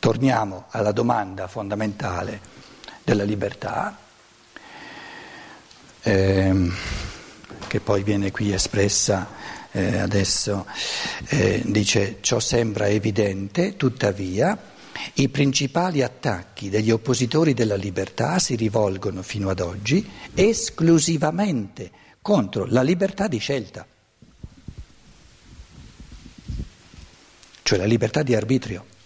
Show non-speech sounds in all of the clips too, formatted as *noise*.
torniamo alla domanda fondamentale della libertà, ehm, che poi viene qui espressa eh, adesso, eh, dice ciò sembra evidente, tuttavia i principali attacchi degli oppositori della libertà si rivolgono fino ad oggi esclusivamente contro la libertà di scelta, cioè la libertà di arbitrio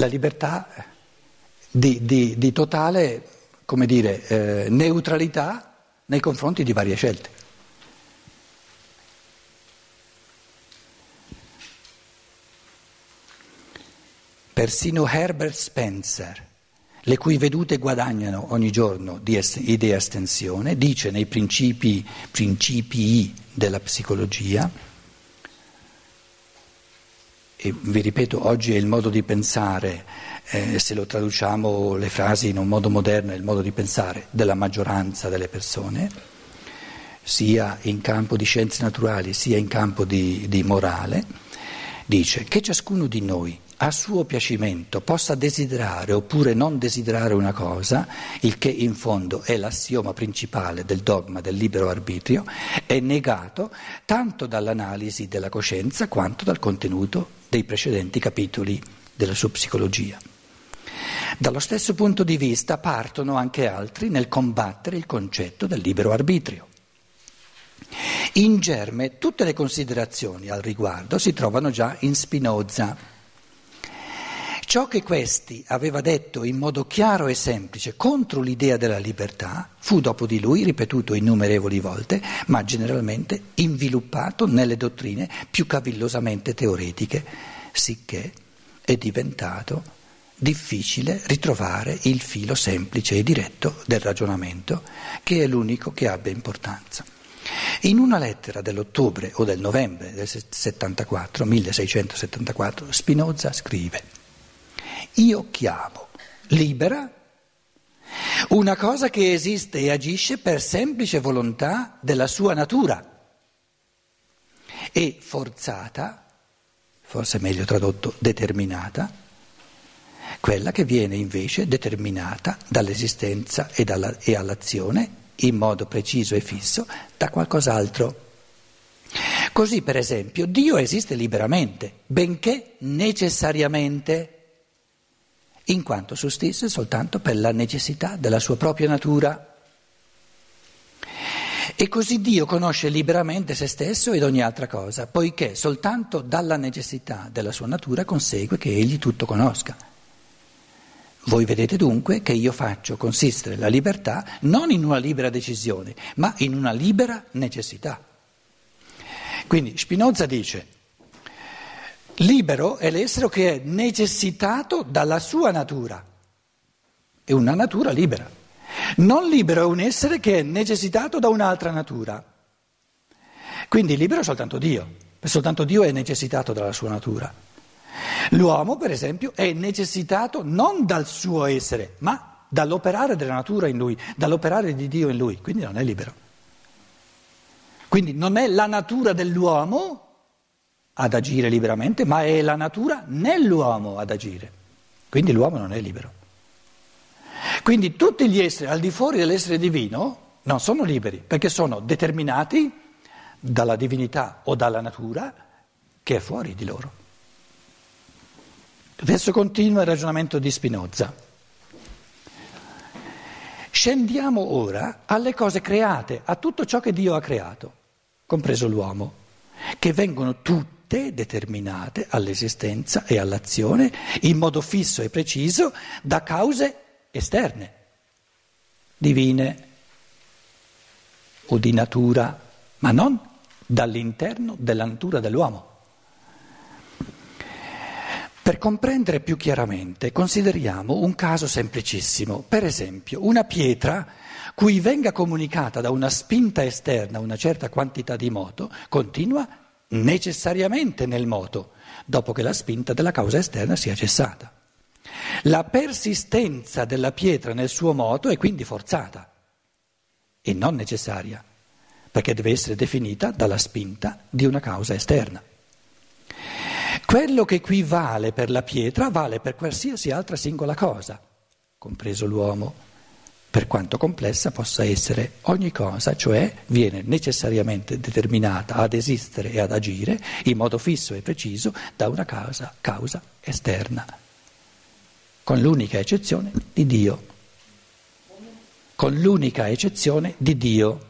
la libertà di, di, di totale dire, eh, neutralità nei confronti di varie scelte. Persino Herbert Spencer, le cui vedute guadagnano ogni giorno di idea estensione, dice nei principi, principii della psicologia, e vi ripeto, oggi è il modo di pensare, eh, se lo traduciamo le frasi in un modo moderno, è il modo di pensare della maggioranza delle persone, sia in campo di scienze naturali sia in campo di, di morale, dice che ciascuno di noi a suo piacimento possa desiderare oppure non desiderare una cosa, il che in fondo è l'assioma principale del dogma del libero arbitrio, è negato tanto dall'analisi della coscienza quanto dal contenuto dei precedenti capitoli della sua psicologia. Dallo stesso punto di vista partono anche altri nel combattere il concetto del libero arbitrio. In germe tutte le considerazioni al riguardo si trovano già in Spinoza. Ciò che questi aveva detto in modo chiaro e semplice contro l'idea della libertà fu dopo di lui ripetuto innumerevoli volte, ma generalmente inviluppato nelle dottrine più cavillosamente teoretiche, sicché è diventato difficile ritrovare il filo semplice e diretto del ragionamento, che è l'unico che abbia importanza. In una lettera dell'ottobre o del novembre del 74, 1674, Spinoza scrive io chiamo libera. Una cosa che esiste e agisce per semplice volontà della sua natura. E forzata, forse meglio tradotto determinata, quella che viene invece determinata dall'esistenza e, dalla, e all'azione in modo preciso e fisso da qualcos'altro. Così, per esempio, Dio esiste liberamente, benché necessariamente in quanto sussiste soltanto per la necessità della sua propria natura. E così Dio conosce liberamente se stesso ed ogni altra cosa, poiché soltanto dalla necessità della sua natura consegue che egli tutto conosca. Voi vedete dunque che io faccio consistere la libertà non in una libera decisione, ma in una libera necessità. Quindi Spinoza dice Libero è l'essere che è necessitato dalla sua natura, è una natura libera. Non libero è un essere che è necessitato da un'altra natura. Quindi libero è soltanto Dio, soltanto Dio è necessitato dalla sua natura. L'uomo, per esempio, è necessitato non dal suo essere, ma dall'operare della natura in lui, dall'operare di Dio in lui, quindi non è libero. Quindi non è la natura dell'uomo ad agire liberamente, ma è la natura nell'uomo ad agire. Quindi l'uomo non è libero. Quindi tutti gli esseri al di fuori dell'essere divino non sono liberi, perché sono determinati dalla divinità o dalla natura che è fuori di loro. Adesso continua il ragionamento di Spinoza. Scendiamo ora alle cose create, a tutto ciò che Dio ha creato, compreso l'uomo, che vengono tutti tutte determinate all'esistenza e all'azione in modo fisso e preciso da cause esterne, divine o di natura, ma non dall'interno della natura dell'uomo. Per comprendere più chiaramente consideriamo un caso semplicissimo, per esempio una pietra cui venga comunicata da una spinta esterna una certa quantità di moto continua necessariamente nel moto, dopo che la spinta della causa esterna sia cessata. La persistenza della pietra nel suo moto è quindi forzata e non necessaria, perché deve essere definita dalla spinta di una causa esterna. Quello che qui vale per la pietra vale per qualsiasi altra singola cosa, compreso l'uomo, per quanto complessa possa essere ogni cosa, cioè viene necessariamente determinata ad esistere e ad agire in modo fisso e preciso da una causa, causa esterna, con l'unica eccezione di Dio. Con l'unica eccezione di Dio.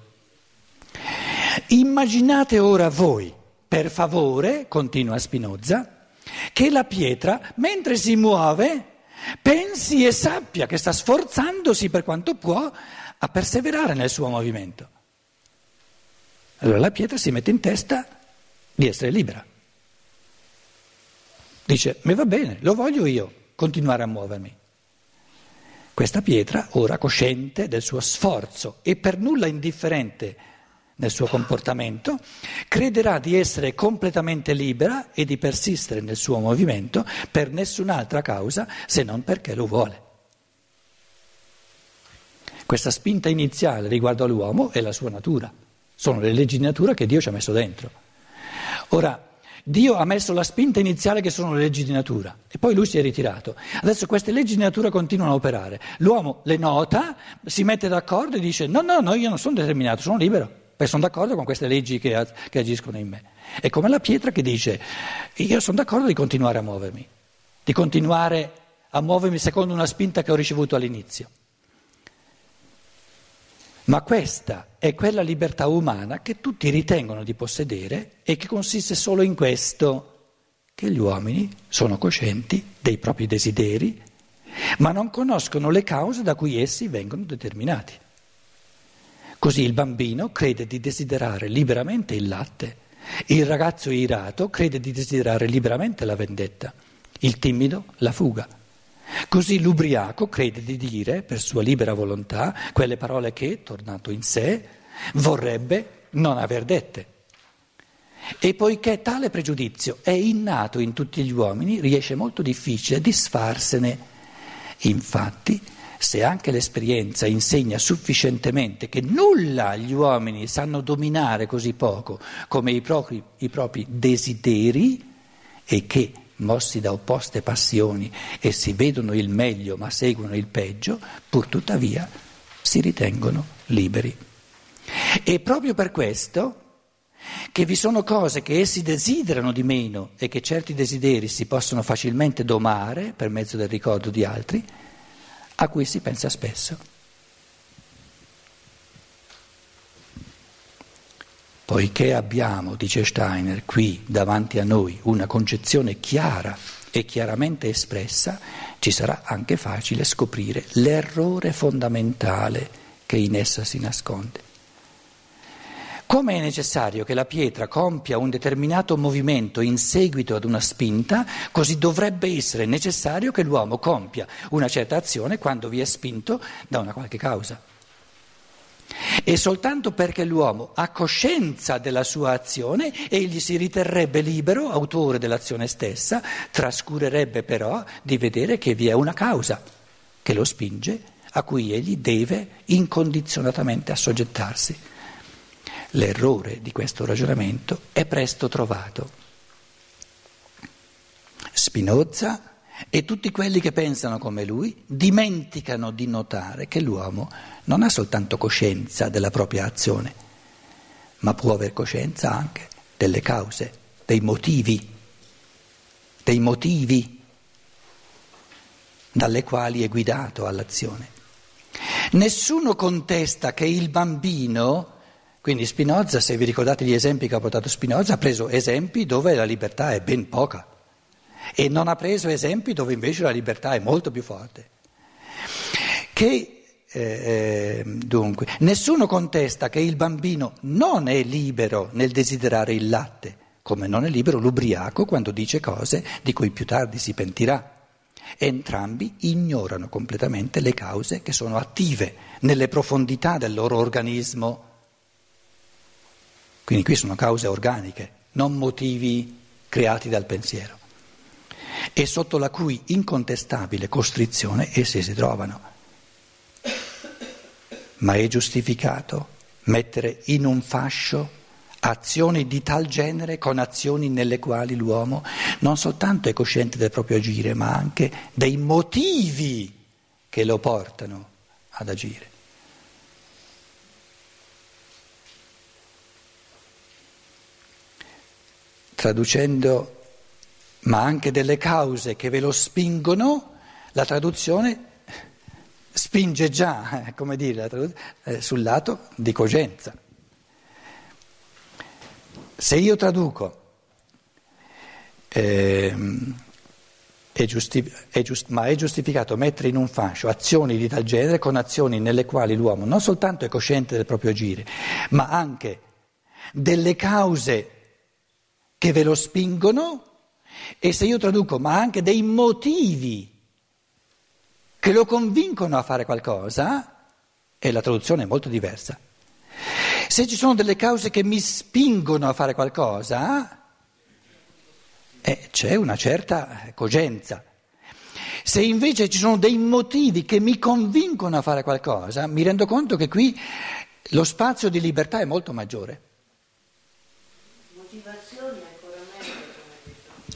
Immaginate ora voi per favore, continua Spinoza, che la pietra, mentre si muove, pensi e sappia che sta sforzandosi per quanto può a perseverare nel suo movimento. Allora la pietra si mette in testa di essere libera. Dice, mi va bene, lo voglio io, continuare a muovermi. Questa pietra, ora cosciente del suo sforzo e per nulla indifferente nel suo comportamento, crederà di essere completamente libera e di persistere nel suo movimento per nessun'altra causa se non perché lo vuole. Questa spinta iniziale riguardo all'uomo è la sua natura, sono le leggi di natura che Dio ci ha messo dentro. Ora, Dio ha messo la spinta iniziale che sono le leggi di natura e poi lui si è ritirato. Adesso queste leggi di natura continuano a operare. L'uomo le nota, si mette d'accordo e dice no, no, no, io non sono determinato, sono libero perché sono d'accordo con queste leggi che, che agiscono in me. È come la pietra che dice, io sono d'accordo di continuare a muovermi, di continuare a muovermi secondo una spinta che ho ricevuto all'inizio. Ma questa è quella libertà umana che tutti ritengono di possedere e che consiste solo in questo, che gli uomini sono coscienti dei propri desideri, ma non conoscono le cause da cui essi vengono determinati. Così il bambino crede di desiderare liberamente il latte, il ragazzo irato crede di desiderare liberamente la vendetta, il timido la fuga. Così l'ubriaco crede di dire, per sua libera volontà, quelle parole che, tornato in sé, vorrebbe non aver dette. E poiché tale pregiudizio è innato in tutti gli uomini, riesce molto difficile disfarsene. Infatti, se anche l'esperienza insegna sufficientemente che nulla gli uomini sanno dominare così poco come i propri, i propri desideri e che, mossi da opposte passioni, essi vedono il meglio ma seguono il peggio, pur tuttavia si ritengono liberi. E proprio per questo che vi sono cose che essi desiderano di meno e che certi desideri si possono facilmente domare per mezzo del ricordo di altri, a cui si pensa spesso. Poiché abbiamo, dice Steiner, qui davanti a noi una concezione chiara e chiaramente espressa, ci sarà anche facile scoprire l'errore fondamentale che in essa si nasconde. Come è necessario che la pietra compia un determinato movimento in seguito ad una spinta, così dovrebbe essere necessario che l'uomo compia una certa azione quando vi è spinto da una qualche causa. E soltanto perché l'uomo ha coscienza della sua azione, egli si riterrebbe libero, autore dell'azione stessa, trascurerebbe però di vedere che vi è una causa che lo spinge, a cui egli deve incondizionatamente assoggettarsi. L'errore di questo ragionamento è presto trovato. Spinoza e tutti quelli che pensano come lui dimenticano di notare che l'uomo non ha soltanto coscienza della propria azione, ma può aver coscienza anche delle cause, dei motivi, dei motivi dalle quali è guidato all'azione. Nessuno contesta che il bambino quindi Spinoza, se vi ricordate gli esempi che ha portato Spinoza, ha preso esempi dove la libertà è ben poca e non ha preso esempi dove invece la libertà è molto più forte. Che, eh, eh, dunque, nessuno contesta che il bambino non è libero nel desiderare il latte, come non è libero l'ubriaco quando dice cose di cui più tardi si pentirà. Entrambi ignorano completamente le cause che sono attive nelle profondità del loro organismo quindi qui sono cause organiche, non motivi creati dal pensiero, e sotto la cui incontestabile costrizione essi si trovano. Ma è giustificato mettere in un fascio azioni di tal genere con azioni nelle quali l'uomo non soltanto è cosciente del proprio agire, ma anche dei motivi che lo portano ad agire. Traducendo, ma anche delle cause che ve lo spingono, la traduzione spinge già, *laughs* come dire, eh, sul lato di cogenza. Se io traduco, eh, è giustif- è giust- ma è giustificato mettere in un fascio azioni di tal genere con azioni nelle quali l'uomo non soltanto è cosciente del proprio agire, ma anche delle cause che ve lo spingono, e se io traduco, ma anche dei motivi che lo convincono a fare qualcosa, e la traduzione è molto diversa. Se ci sono delle cause che mi spingono a fare qualcosa, eh, c'è una certa cogenza. Se invece ci sono dei motivi che mi convincono a fare qualcosa, mi rendo conto che qui lo spazio di libertà è molto maggiore. Meglio.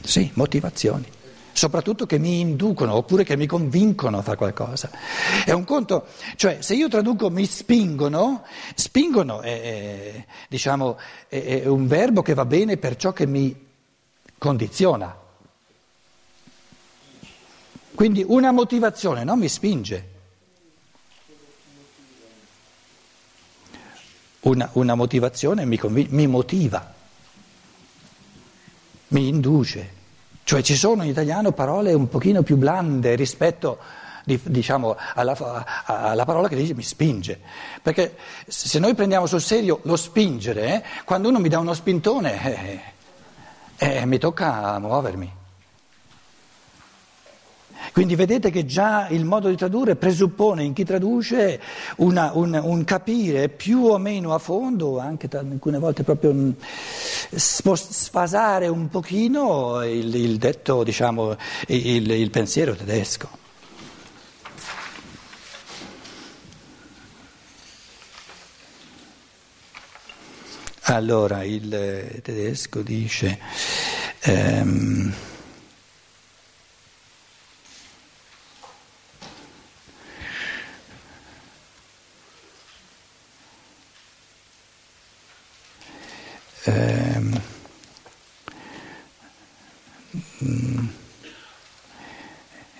Sì, motivazioni soprattutto che mi inducono oppure che mi convincono a fare qualcosa. È un conto, cioè se io traduco mi spingono, spingono è, diciamo, è, è un verbo che va bene per ciò che mi condiziona. Quindi una motivazione non mi spinge. Una, una motivazione mi, conv- mi motiva, mi induce. Cioè ci sono in italiano parole un pochino più blande rispetto diciamo, alla, alla, parola che dice mi spinge. Perché se noi prendiamo sul serio lo spingere, eh, quando uno mi dà uno spintone, eh, eh, mi tocca muovermi. Quindi vedete che già il modo di tradurre presuppone in chi traduce una, un, un, capire più o meno a fondo, anche alcune volte proprio sfasare un pochino il, il detto, diciamo, il, il pensiero tedesco. Allora il tedesco dice ehm,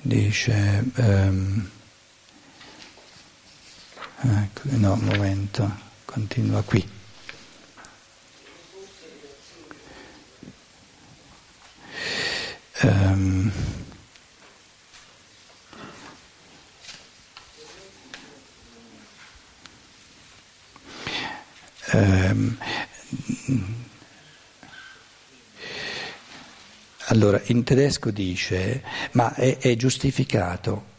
dice ehm, ecco, no, un momento, continua qui. Um, um, allora, in tedesco dice, ma è, è giustificato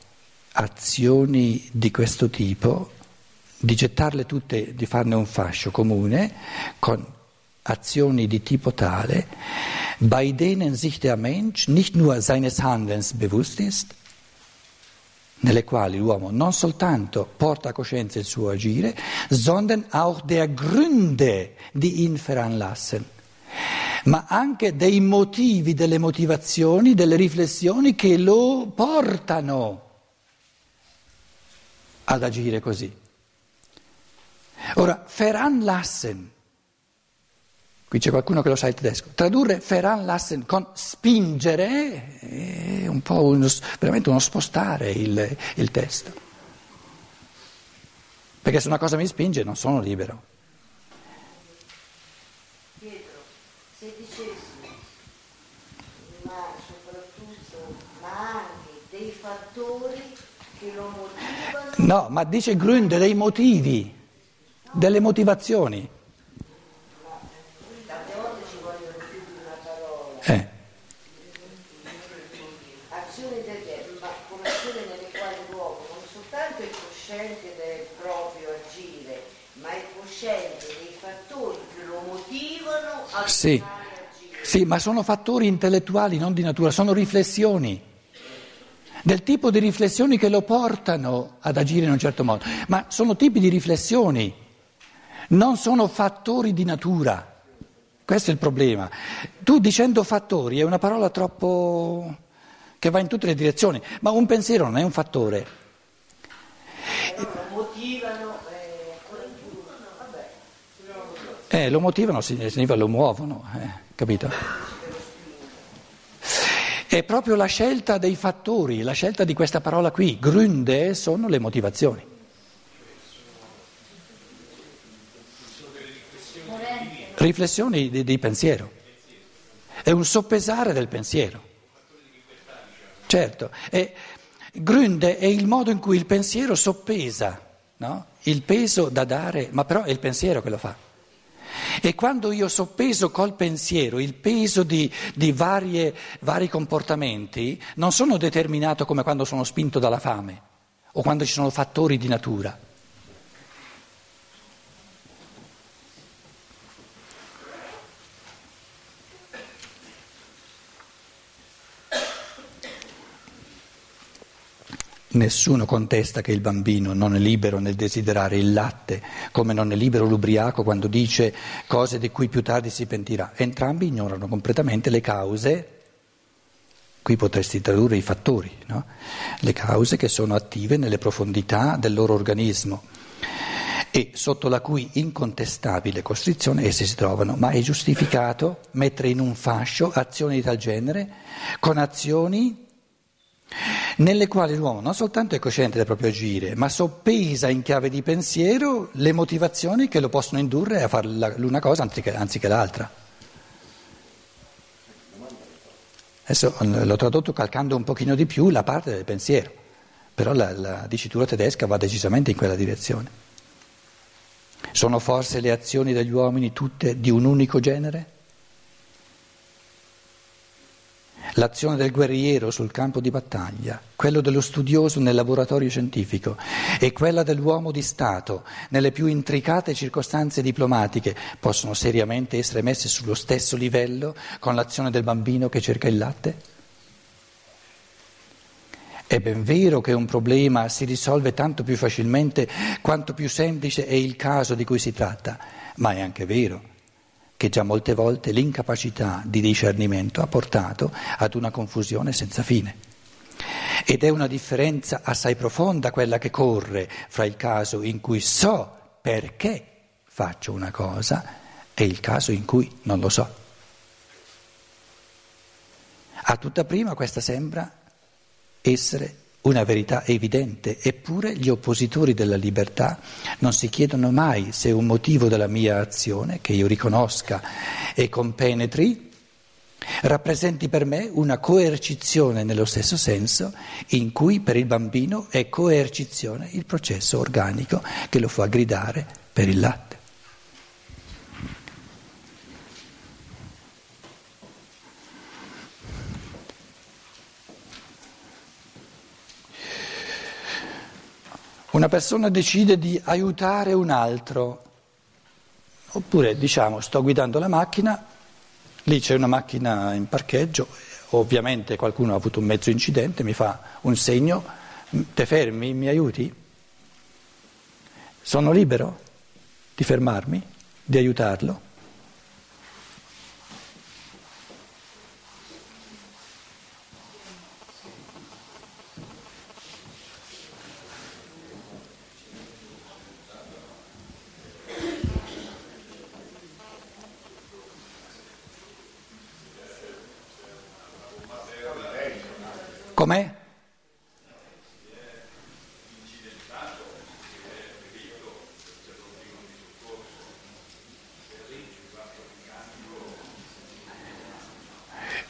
azioni di questo tipo, di gettarle tutte, di farne un fascio comune, con azioni di tipo tale, bei denen sich der Mensch nicht nur seines Handelns bewusst ist, nelle quali l'uomo non soltanto porta a coscienza il suo agire, sondern auch der Gründe, die ihn veranlassen, ma anche dei motivi, delle motivazioni, delle riflessioni che lo portano ad agire così. Ora, veranlassen Qui c'è qualcuno che lo sa il tedesco. Tradurre veranlassen con spingere è un po' uno, veramente uno spostare il, il testo. Perché se una cosa mi spinge non sono libero. Pietro, se dicessi, ma soprattutto, ma anche dei fattori che lo motivano. No, ma dice Gründe dei motivi, delle motivazioni. Eh. Azioni del ma come azioni nelle quali l'uomo non soltanto è cosciente del proprio agire, ma è cosciente dei fattori che lo motivano a sì. agire. Sì, ma sono fattori intellettuali, non di natura, sono riflessioni del tipo di riflessioni che lo portano ad agire in un certo modo, ma sono tipi di riflessioni, non sono fattori di natura. Questo è il problema. Tu dicendo fattori è una parola troppo che va in tutte le direzioni, ma un pensiero non è un fattore. Lo motivano e ancora più. Vabbè. Eh, lo motivano significa lo muovono, eh, capito? È proprio la scelta dei fattori, la scelta di questa parola qui, Gründe, sono le motivazioni. Riflessioni di, di pensiero. È un soppesare del pensiero. Certo, è, Gründe è il modo in cui il pensiero soppesa no? il peso da dare, ma però è il pensiero che lo fa. E quando io soppeso col pensiero il peso di, di varie, vari comportamenti, non sono determinato come quando sono spinto dalla fame o quando ci sono fattori di natura. Nessuno contesta che il bambino non è libero nel desiderare il latte, come non è libero l'ubriaco quando dice cose di cui più tardi si pentirà. Entrambi ignorano completamente le cause, qui potresti tradurre i fattori, no? le cause che sono attive nelle profondità del loro organismo e sotto la cui incontestabile costrizione essi si trovano, ma è giustificato mettere in un fascio azioni di tal genere con azioni nelle quali l'uomo non soltanto è cosciente del proprio agire, ma soppesa in chiave di pensiero le motivazioni che lo possono indurre a fare l'una cosa anziché, anziché l'altra. Adesso l'ho tradotto calcando un pochino di più la parte del pensiero, però la, la dicitura tedesca va decisamente in quella direzione. Sono forse le azioni degli uomini tutte di un unico genere? L'azione del guerriero sul campo di battaglia, quello dello studioso nel laboratorio scientifico e quella dell'uomo di Stato nelle più intricate circostanze diplomatiche possono seriamente essere messe sullo stesso livello con l'azione del bambino che cerca il latte? È ben vero che un problema si risolve tanto più facilmente quanto più semplice è il caso di cui si tratta, ma è anche vero che già molte volte l'incapacità di discernimento ha portato ad una confusione senza fine. Ed è una differenza assai profonda quella che corre fra il caso in cui so perché faccio una cosa e il caso in cui non lo so. A tutta prima questa sembra essere una verità evidente, eppure gli oppositori della libertà non si chiedono mai se un motivo della mia azione, che io riconosca e compenetri, rappresenti per me una coercizione nello stesso senso in cui per il bambino è coercizione il processo organico che lo fa gridare per il latte. Una persona decide di aiutare un altro, oppure diciamo sto guidando la macchina, lì c'è una macchina in parcheggio, ovviamente qualcuno ha avuto un mezzo incidente, mi fa un segno, te fermi, mi aiuti? Sono libero di fermarmi, di aiutarlo?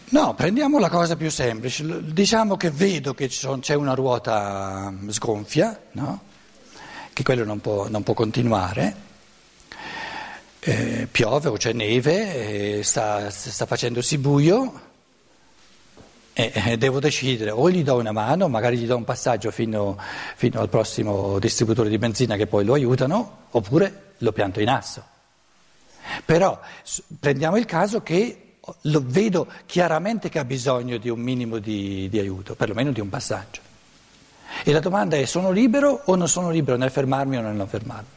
No, prendiamo la cosa più semplice. Diciamo che vedo che c'è una ruota sgonfia, no? che quello non può, non può continuare. Eh, piove o c'è neve, eh, sta, sta facendosi buio e eh, devo decidere, o gli do una mano, magari gli do un passaggio fino, fino, al prossimo distributore di benzina che poi lo aiutano, oppure lo pianto in asso. Però prendiamo il caso che vedo chiaramente che ha bisogno di un minimo di, di aiuto, perlomeno di un passaggio. E la domanda è sono libero o non sono libero nel fermarmi o nel non fermarmi?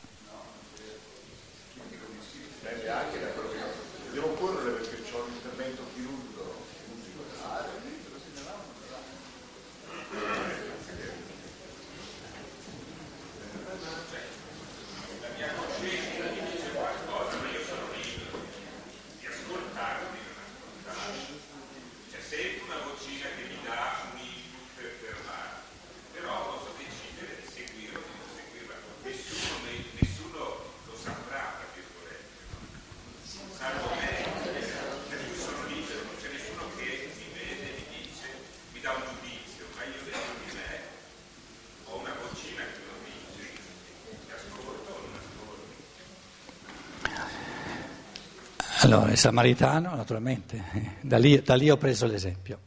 Allora, il samaritano, naturalmente, *laughs* da lì, da lì ho preso l'esempio.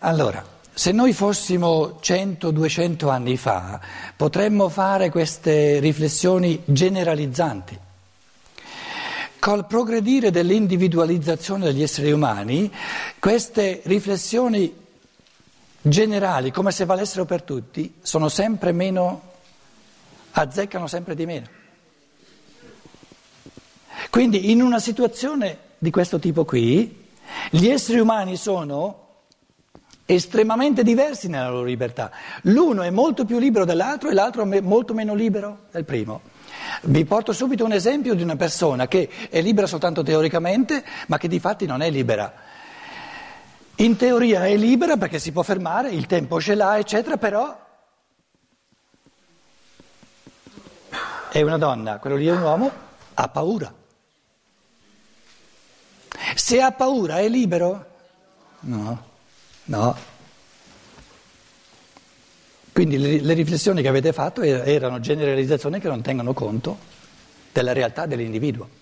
Allora, se noi fossimo 100-200 anni fa, potremmo fare queste riflessioni generalizzanti. Col progredire dell'individualizzazione degli esseri umani, queste riflessioni generali, come se valessero per tutti, sono sempre meno, azzeccano sempre di meno. Quindi in una situazione di questo tipo qui, gli esseri umani sono estremamente diversi nella loro libertà. L'uno è molto più libero dell'altro e l'altro è molto meno libero del primo. Vi porto subito un esempio di una persona che è libera soltanto teoricamente, ma che di fatti non è libera. In teoria è libera perché si può fermare, il tempo ce l'ha, eccetera, però è una donna, quello lì è un uomo, ha paura. Se ha paura è libero? No, no. Quindi le, le riflessioni che avete fatto erano generalizzazioni che non tengono conto della realtà dell'individuo.